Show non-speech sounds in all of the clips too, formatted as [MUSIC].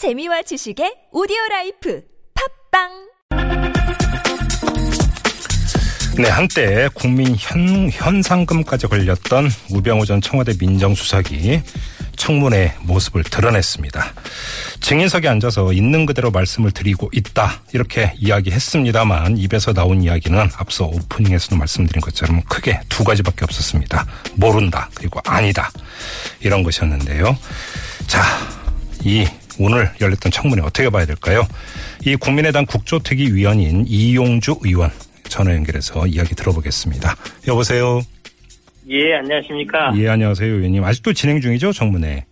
재미와 지식의 오디오 라이프 팟빵 네, 한때 국민 현, 현상금까지 걸렸던 우병우 전 청와대 민정수석이 청문회 모습을 드러냈습니다. 증인석에 앉아서 있는 그대로 말씀을 드리고 있다. 이렇게 이야기했습니다만 입에서 나온 이야기는 앞서 오프닝에서도 말씀드린 것처럼 크게 두 가지밖에 없었습니다. 모른다. 그리고 아니다. 이런 것이었는데요. 자, 이 오늘 열렸던 청문회 어떻게 봐야 될까요? 이 국민의당 국조특위위원인 이용주 의원 전화 연결해서 이야기 들어보겠습니다. 여보세요. 예, 안녕하십니까. 예, 안녕하세요, 의원님. 아직도 진행 중이죠, 청문회.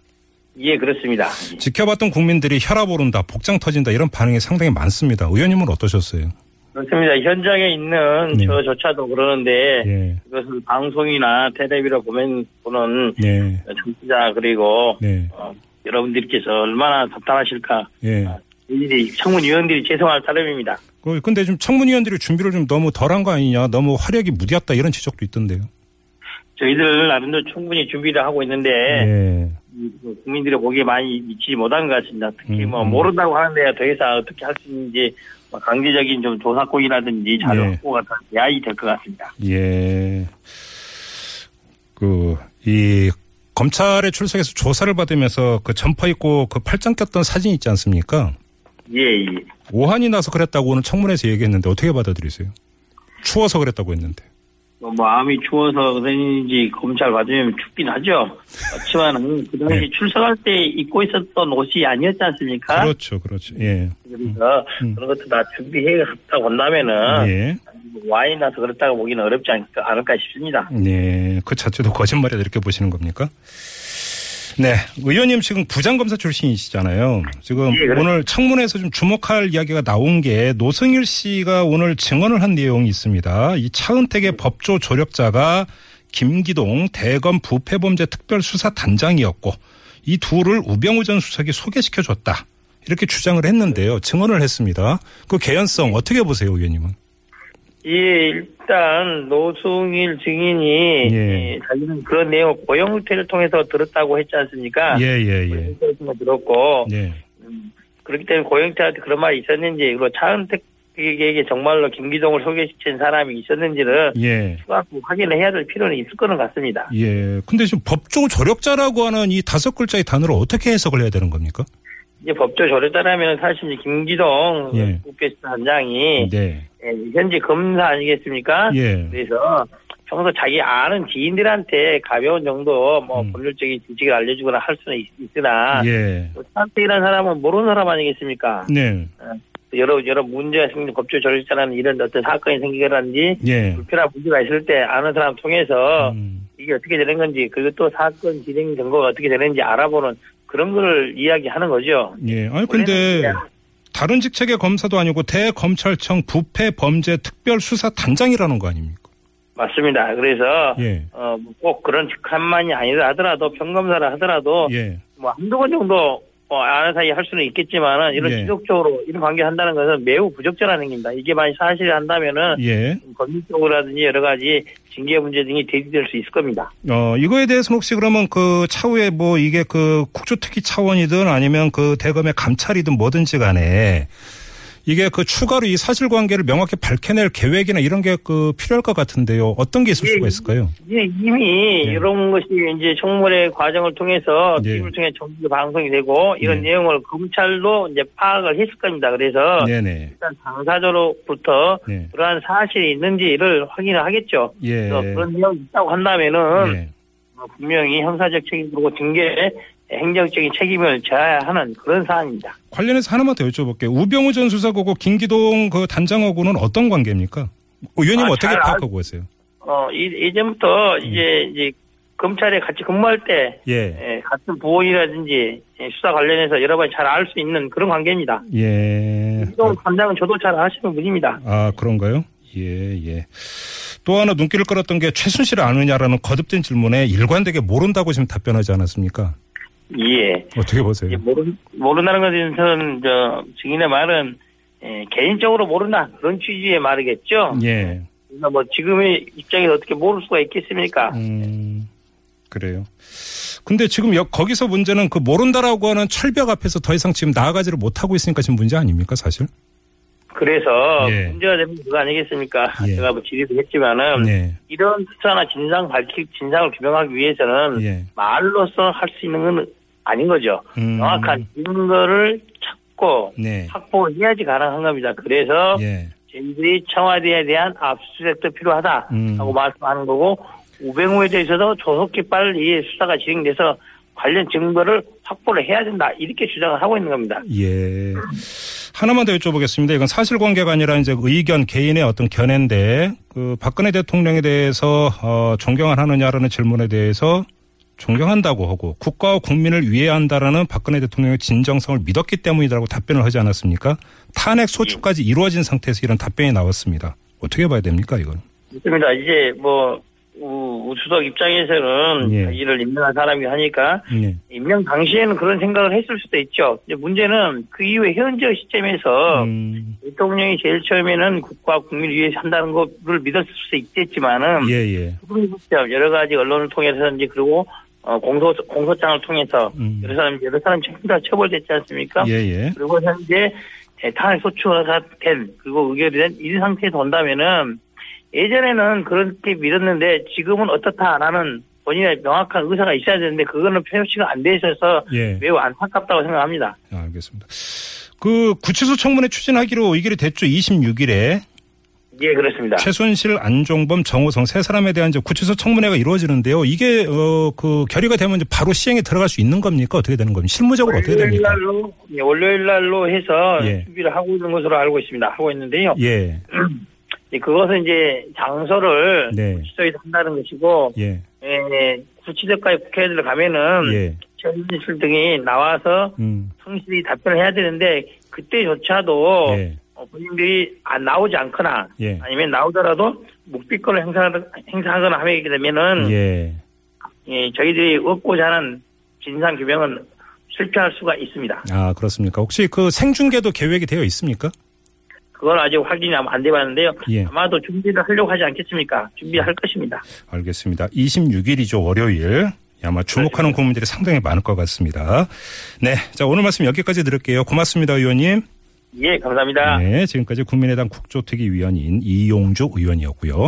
예, 그렇습니다. 지켜봤던 국민들이 혈압 오른다, 복장 터진다 이런 반응이 상당히 많습니다. 의원님은 어떠셨어요? 그렇습니다. 현장에 있는 네. 저조차도 그러는데 예, 그것을 방송이나 텔레비로 보면 보는 네, 청취자 그리고 네, 어, 여러분들께서 얼마나 답답하실까. 예. 일일이 청문위원들이 죄송할 따름입니다. 그, 근데 좀 청문위원들이 준비를 좀 너무 덜한 거 아니냐, 너무 화력이 무디었다 이런 지적도 있던데요. 저희들 나름대로 충분히 준비를 하고 있는데 예, 그 국민들의 보기에 많이 미치지 못한 것 같습니다. 특히 뭐 음. 모른다고 하는데 더 이상 어떻게 할 수 있는지 뭐 강제적인 좀 조사권이라든지 자료 네. 확보가 더 야이 될 것 같습니다. 예. 그, 이, 검찰에 출석해서 조사를 받으면서 그 점퍼 입고 그 팔짱 꼈던 사진 있지 않습니까? 예, 예. 오한이 나서 그랬다고 오늘 청문회에서 얘기했는데 어떻게 받아들이세요? 추워서 그랬다고 했는데. 뭐 마음이 추워서 그런지 검찰 받으면 춥긴 하죠. 그렇지만은 그 당시 네. 출석할 때 입고 있었던 옷이 아니었지 않습니까? 그렇죠, 그렇죠. 예. 그래서 음. 그런 것도 다 준비해 갔다고 한다면은 예. 와인 나서 그렇다고 보기는 어렵지 않, 않을까 싶습니다. 예. 그 자체도 거짓말이다 이렇게 보시는 겁니까? 네. 의원님 지금 부장검사 출신이시잖아요. 지금 예. 오늘 청문회에서 좀 주목할 이야기가 나온 게 노승일 씨가 오늘 증언을 한 내용이 있습니다. 이 차은택의 법조 조력자가 김기동 대검 부패범죄 특별수사단장이었고 이 둘을 우병우 전 수석이 소개시켜줬다. 이렇게 주장을 했는데요. 증언을 했습니다. 그 개연성 어떻게 보세요, 의원님은? 예, 일단 노승일 증인이 예. 예, 자기는 그런 내용을 고영태를 통해서 들었다고 했지 않습니까? 예, 예, 예. 들었고 예. 그렇기 때문에 고영태한테 그런 말이 있었는지 그리고 차은택에게 정말로 김기동을 소개시킨 사람이 있었는지를 예. 추가 확인을 해야 될 필요는 있을 거는 같습니다. 예. 근데 지금 법조 조력자라고 하는 이 다섯 글자의 단어를 어떻게 해석을 해야 되는 겁니까? 이제 법조 조례따라면 사실 김기동 예. 국회의장이 네. 예, 현재 검사 아니겠습니까? 예. 그래서 평소 자기 아는 지인들한테 가벼운 정도 뭐 음. 법률적인 지식을 알려주거나 할 수는 있, 으나 예. 사태이라는 사람은 모르는 사람 아니겠습니까? 네. 여러 여러 문제가 생긴 법조 조례자라는 이런 어떤 사건이 생기거라든지 예. 불편한 문제가 있을 때 아는 사람 통해서 음. 이게 어떻게 되는 건지 그리고 또 사건 진행 경과가 어떻게 되는지 알아보는 그런 걸 이야기하는 거죠. 예. 아니 근데 원래는 다른 직책의 검사도 아니고 대검찰청 부패범죄특별수사단장이라는 거 아닙니까? 맞습니다. 그래서 예. 어, 꼭 그런 직함만이 아니라 하더라도 평검사를 하더라도 예. 뭐 한두 번 정도 어, 아는 사이에 할 수는 있겠지만은 이런 예. 지속적으로 이런 관계를 한다는 것은 매우 부적절한 행위입니다. 이게 만약 사실이 한다면은 예. 법률적으로라든지 여러 가지 징계 문제 등이 제기될 수 있을 겁니다. 어, 이거에 대해서는 혹시 그러면 그 차후에 뭐 이게 그 국조특위 차원이든 아니면 그 대검의 감찰이든 뭐든지 간에 이게 그 추가로 이 사실관계를 명확히 밝혀낼 계획이나 이런 게 그 필요할 것 같은데요. 어떤 게 있을 예, 수가 있을까요? 이게 이미 예. 이런 것이 이제 청문회 과정을 통해서 예. TV를 통해 정기 방송이 되고 이런 예. 내용을 검찰도 이제 파악을 했을 겁니다. 그래서 네네. 일단 당사자로부터 네. 그러한 사실이 있는지를 확인을 하겠죠. 예. 그래서 그런 내용이 있다고 한다면은 예. 어, 분명히 형사적 책임 그리고 징계 행정적인 책임을 져야 하는 그런 사안입니다. 관련해서 하나만 더 여쭤볼게요. 우병우 전 수사하고 김기동 그 단장하고는 어떤 관계입니까? 의원님 아, 어떻게 파악하고 계세요? 어, 이, 이전부터 음. 이제, 이제, 검찰에 같이 근무할 때, 예. 예, 같은 부원이라든지 예, 수사 관련해서 여러 번 잘 알 수 있는 그런 관계입니다. 예. 이동 담당은 저도 잘 아시는 분입니다. 아, 그런가요? 예, 예. 또 하나 눈길을 끌었던 게 최순실을 아느냐라는 거듭된 질문에 일관되게 모른다고 지금 답변하지 않았습니까? 예. 어떻게 보세요? 모르, 모른다는 것에 대해서는, 저, 증인의 말은, 예, 개인적으로 모른다. 그런 취지의 말이겠죠. 예. 그래서 뭐, 지금의 입장에서 어떻게 모를 수가 있겠습니까? 음, 그래요. 근데 지금 여, 거기서 문제는 그 모른다라고 하는 철벽 앞에서 더 이상 지금 나아가지를 못하고 있으니까 지금 문제 아닙니까, 사실? 그래서 예. 문제가 되면 그거 아니겠습니까? 예. [LAUGHS] 제가 뭐 질의도 했지만은 네. 이런 수사나 진상 밝히 진상을 규명하기 위해서는 예. 말로써 할수 있는 건 아닌 거죠. 음. 명확한 증거를 찾고 네. 확보해야지 가능한 겁니다. 그래서 예. 저희들이 청와대에 대한 압수수색도 필요하다라고 음. 말씀하는 거고 우병우에 대해서도 조속히 빨리 수사가 진행돼서 관련 증거를 확보를 해야 된다 이렇게 주장을 하고 있는 겁니다. 예. 하나만 더 여쭤보겠습니다. 이건 사실관계가 아니라 이제 의견 개인의 어떤 견해인데 그 박근혜 대통령에 대해서 어, 존경을 하느냐라는 질문에 대해서 존경한다고 하고 국가와 국민을 위해야 한다라는 박근혜 대통령의 진정성을 믿었기 때문이라고 답변을 하지 않았습니까? 탄핵 소추까지 이루어진 상태에서 이런 답변이 나왔습니다. 어떻게 봐야 됩니까, 이건? 그렇습니다. 이제 뭐 우, 우수석 입장에서는 예. 자기를 임명한 사람이 하니까 예. 임명 당시에는 그런 생각을 했을 수도 있죠. 문제는 그 이후에 현재 시점에서 음, 대통령이 제일 처음에는 국가 국민을 위해서 한다는 것을 믿었을 수 있겠지만은 예, 예. 여러 가지 언론을 통해서든지 그리고 어, 공소 공소장을 통해서 음. 여러 사람 여러 사람 전부 다 처벌됐지 않습니까? 예, 예. 그리고 현재 탄핵 소추가 된 그리고 의결이 된 이 상태에서 본다면은 예전에는 그렇게 믿었는데 지금은 어떻다라는 본인의 명확한 의사가 있어야 되는데 그거는 표시가 안 돼 있어서 예. 매우 안타깝다고 생각합니다. 아, 알겠습니다. 그 구치소 청문회 추진하기로 의결이 됐죠. 26일에 예, 그렇습니다. 최순실, 안종범, 정호성 세 사람에 대한 이제 구치소 청문회가 이루어지는데요. 이게 어 그 결의가 되면 이제 바로 시행에 들어갈 수 있는 겁니까? 어떻게 되는 겁니까? 실무적으로 어떻게 월요일 됩니까? 날로 예, 월요일 날로 해서 예. 준비를 하고 있는 것으로 알고 있습니다. 하고 있는데요. 예, [CLEARS THROAT] 예, 그것은 이제 장소를 네. 구치소에서 한다는 것이고 예, 예, 구치소까지 국회의원들 가면은 예, 최순실 등이 나와서 음, 성실히 답변을 해야 되는데 그때조차도 예, 어, 본인들이 안 나오지 않거나 예. 아니면 나오더라도 묵비권을 행사, 행사 하거나 하게 되면은 예. 예, 저희들이 얻고자 하는 진상 규명은 실패할 수가 있습니다. 아 그렇습니까? 혹시 그 생중계도 계획이 되어 있습니까? 그건 아직 확인이 안 돼봤는데요. 예. 아마도 준비를 하려고 하지 않겠습니까? 준비할 것입니다. 알겠습니다. 26일이죠 월요일. 아마 주목하는 국민들이 상당히 많을 것 같습니다. 네, 자 오늘 말씀 여기까지 들을게요. 고맙습니다, 의원님. 예, 감사합니다. 네, 지금까지 국민의당 국조특위 위원인 이용주 의원이었고요.